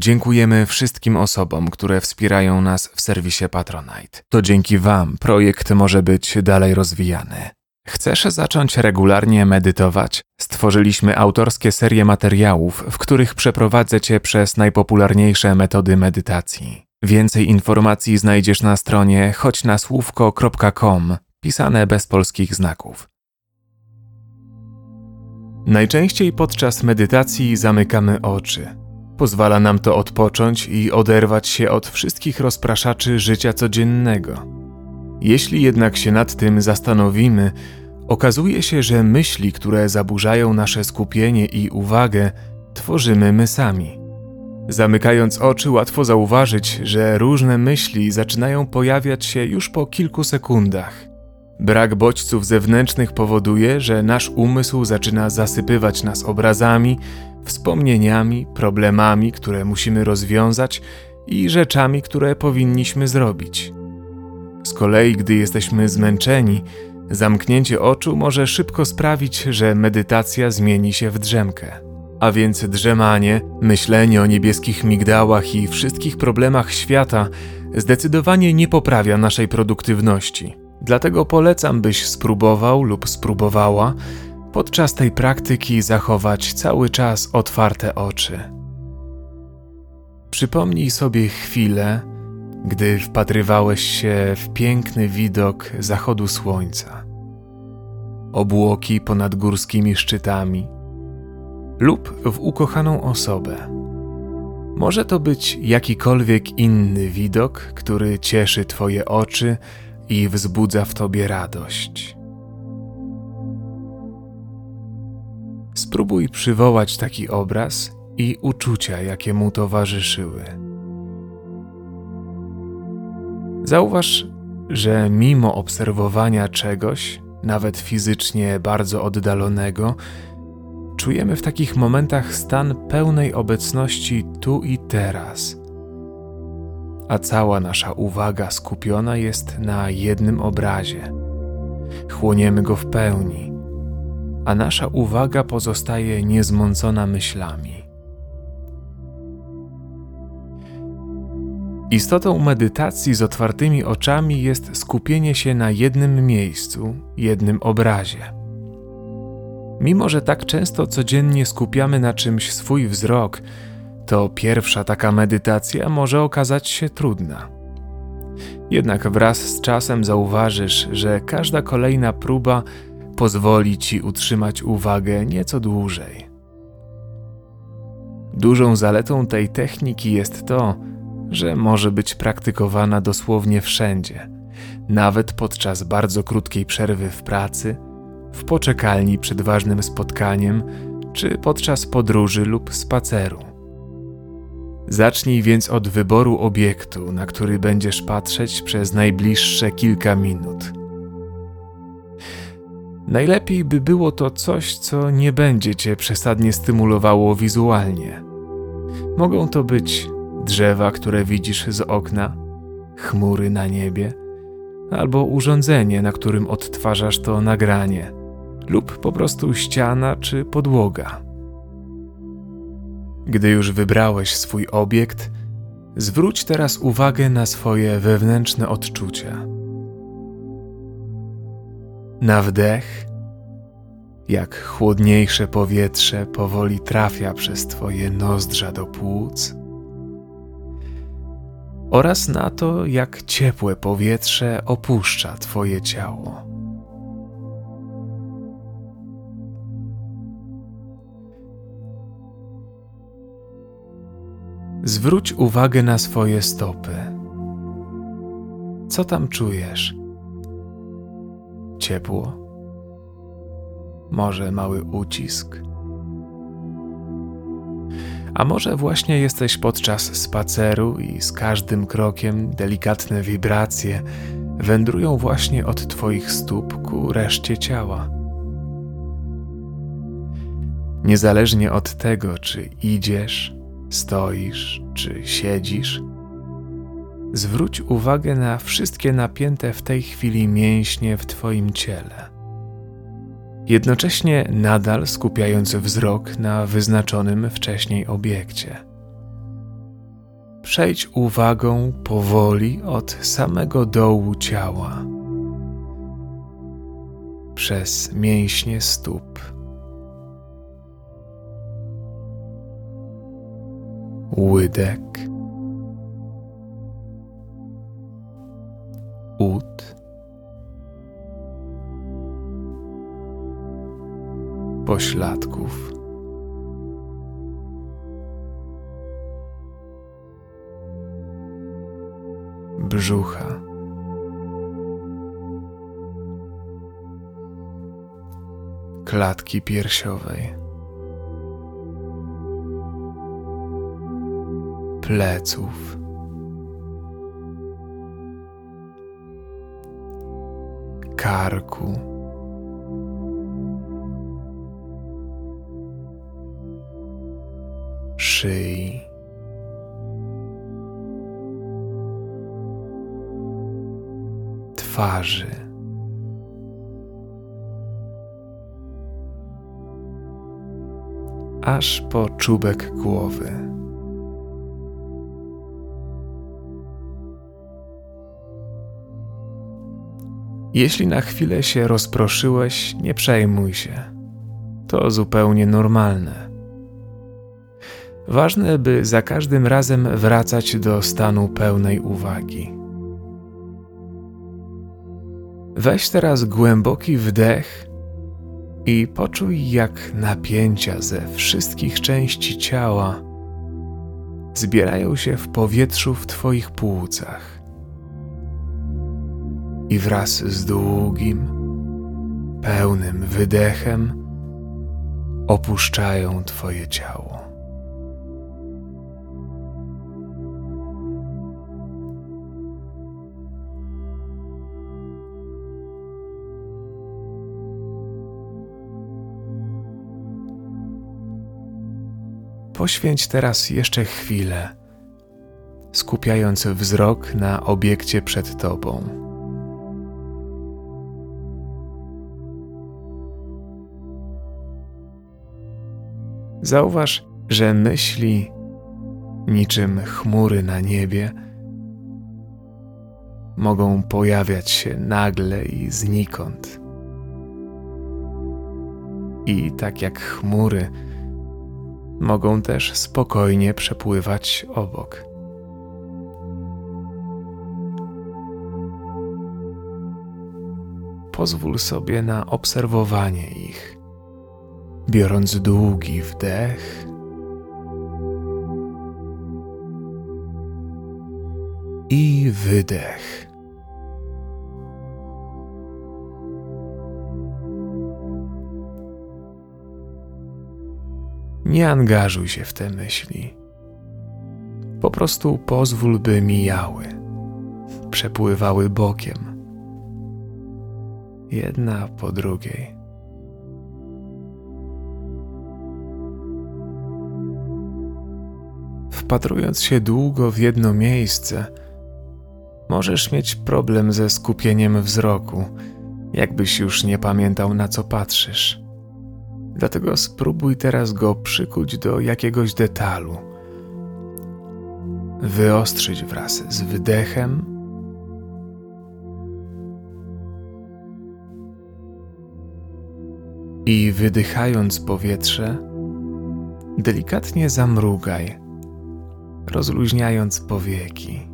Dziękujemy wszystkim osobom, które wspierają nas w serwisie Patronite. To dzięki Wam projekt może być dalej rozwijany. Chcesz zacząć regularnie medytować? Stworzyliśmy autorskie serie materiałów, w których przeprowadzę Cię przez najpopularniejsze metody medytacji. Więcej informacji znajdziesz na stronie choćnasłówko.com, pisane bez polskich znaków. Najczęściej podczas medytacji zamykamy oczy. Pozwala nam to odpocząć i oderwać się od wszystkich rozpraszaczy życia codziennego. Jeśli jednak się nad tym zastanowimy, okazuje się, że myśli, które zaburzają nasze skupienie i uwagę, tworzymy my sami. Zamykając oczy, łatwo zauważyć, że różne myśli zaczynają pojawiać się już po kilku sekundach. Brak bodźców zewnętrznych powoduje, że nasz umysł zaczyna zasypywać nas obrazami, wspomnieniami, problemami, które musimy rozwiązać i rzeczami, które powinniśmy zrobić. Z kolei, gdy jesteśmy zmęczeni, zamknięcie oczu może szybko sprawić, że medytacja zmieni się w drzemkę. A więc drzemanie, myślenie o niebieskich migdałach i wszystkich problemach świata zdecydowanie nie poprawia naszej produktywności. Dlatego polecam, byś spróbował lub spróbowała podczas tej praktyki zachować cały czas otwarte oczy. Przypomnij sobie chwilę, gdy wpatrywałeś się w piękny widok zachodu słońca, obłoki ponad górskimi szczytami lub w ukochaną osobę. Może to być jakikolwiek inny widok, który cieszy Twoje oczy i wzbudza w tobie radość. Spróbuj przywołać taki obraz i uczucia, jakie mu towarzyszyły. Zauważ, że mimo obserwowania czegoś, nawet fizycznie bardzo oddalonego, czujemy w takich momentach stan pełnej obecności tu i teraz a cała nasza uwaga skupiona jest na jednym obrazie. Chłoniemy go w pełni, a nasza uwaga pozostaje niezmącona myślami. Istotą medytacji z otwartymi oczami jest skupienie się na jednym miejscu, jednym obrazie. Mimo, że tak często codziennie skupiamy na czymś swój wzrok, to pierwsza taka medytacja może okazać się trudna. Jednak wraz z czasem zauważysz, że każda kolejna próba pozwoli ci utrzymać uwagę nieco dłużej. Dużą zaletą tej techniki jest to, że może być praktykowana dosłownie wszędzie, nawet podczas bardzo krótkiej przerwy w pracy, w poczekalni przed ważnym spotkaniem, czy podczas podróży lub spaceru. Zacznij więc od wyboru obiektu, na który będziesz patrzeć przez najbliższe kilka minut. Najlepiej by było to coś, co nie będzie cię przesadnie stymulowało wizualnie. Mogą to być drzewa, które widzisz z okna, chmury na niebie, albo urządzenie, na którym odtwarzasz to nagranie, lub po prostu ściana czy podłoga. Gdy już wybrałeś swój obiekt, zwróć teraz uwagę na swoje wewnętrzne odczucia. Na wdech, jak chłodniejsze powietrze powoli trafia przez Twoje nozdrza do płuc, oraz na to, jak ciepłe powietrze opuszcza Twoje ciało. Zwróć uwagę na swoje stopy. Co tam czujesz? Ciepło? Może mały ucisk? A może właśnie jesteś podczas spaceru i z każdym krokiem delikatne wibracje wędrują właśnie od Twoich stóp ku reszcie ciała? Niezależnie od tego, czy idziesz, stoisz czy siedzisz, zwróć uwagę na wszystkie napięte w tej chwili mięśnie w Twoim ciele. Jednocześnie nadal skupiając wzrok na wyznaczonym wcześniej obiekcie. przejdź uwagą powoli od samego dołu ciała, przez mięśnie stóp. Łydek, pośladków. brzucha. Klatki piersiowej, pleców, karku, szyi. twarzy. Aż po czubek głowy. Jeśli na chwilę się rozproszyłeś, nie przejmuj się. To zupełnie normalne. Ważne, by za każdym razem wracać do stanu pełnej uwagi. Weź teraz głęboki wdech i poczuj, jak napięcia ze wszystkich części ciała zbierają się w powietrzu w Twoich płucach. I wraz z długim, pełnym wydechem opuszczają Twoje ciało. Poświęć teraz jeszcze chwilę, skupiając wzrok na obiekcie przed Tobą. Zauważ, że myśli, niczym chmury na niebie, mogą pojawiać się nagle i znikąd. I tak jak chmury, mogą też spokojnie przepływać obok. Pozwól sobie na obserwowanie ich, biorąc długi wdech. I wydech. Nie angażuj się w te myśli. Po prostu pozwól, by mijały, przepływały bokiem, jedna po drugiej. Wpatrując się długo w jedno miejsce, możesz mieć problem ze skupieniem wzroku, jakbyś już nie pamiętał, na co patrzysz. Dlatego spróbuj teraz go przykuć do jakiegoś detalu. Wyostrzyć wraz z wydechem. I wydychając powietrze, delikatnie zamrugaj, rozluźniając powieki.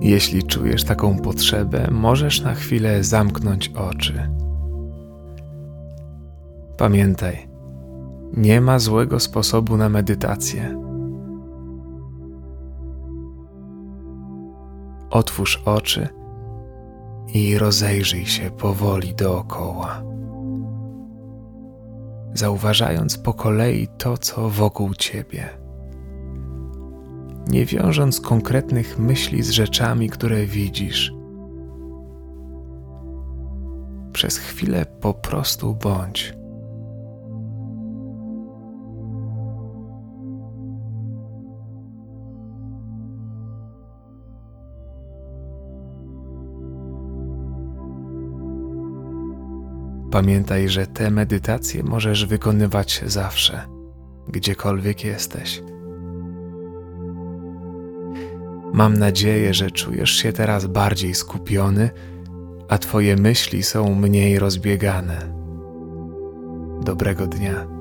Jeśli czujesz taką potrzebę, możesz na chwilę zamknąć oczy. Pamiętaj, nie ma złego sposobu na medytację. Otwórz oczy i rozejrzyj się powoli dookoła, zauważając po kolei to, co wokół ciebie. Nie wiążąc konkretnych myśli z rzeczami, które widzisz. Przez chwilę po prostu bądź. Pamiętaj, że te medytacje możesz wykonywać zawsze, gdziekolwiek jesteś. Mam nadzieję, że czujesz się teraz bardziej skupiony, a Twoje myśli są mniej rozbiegane. Dobrego dnia.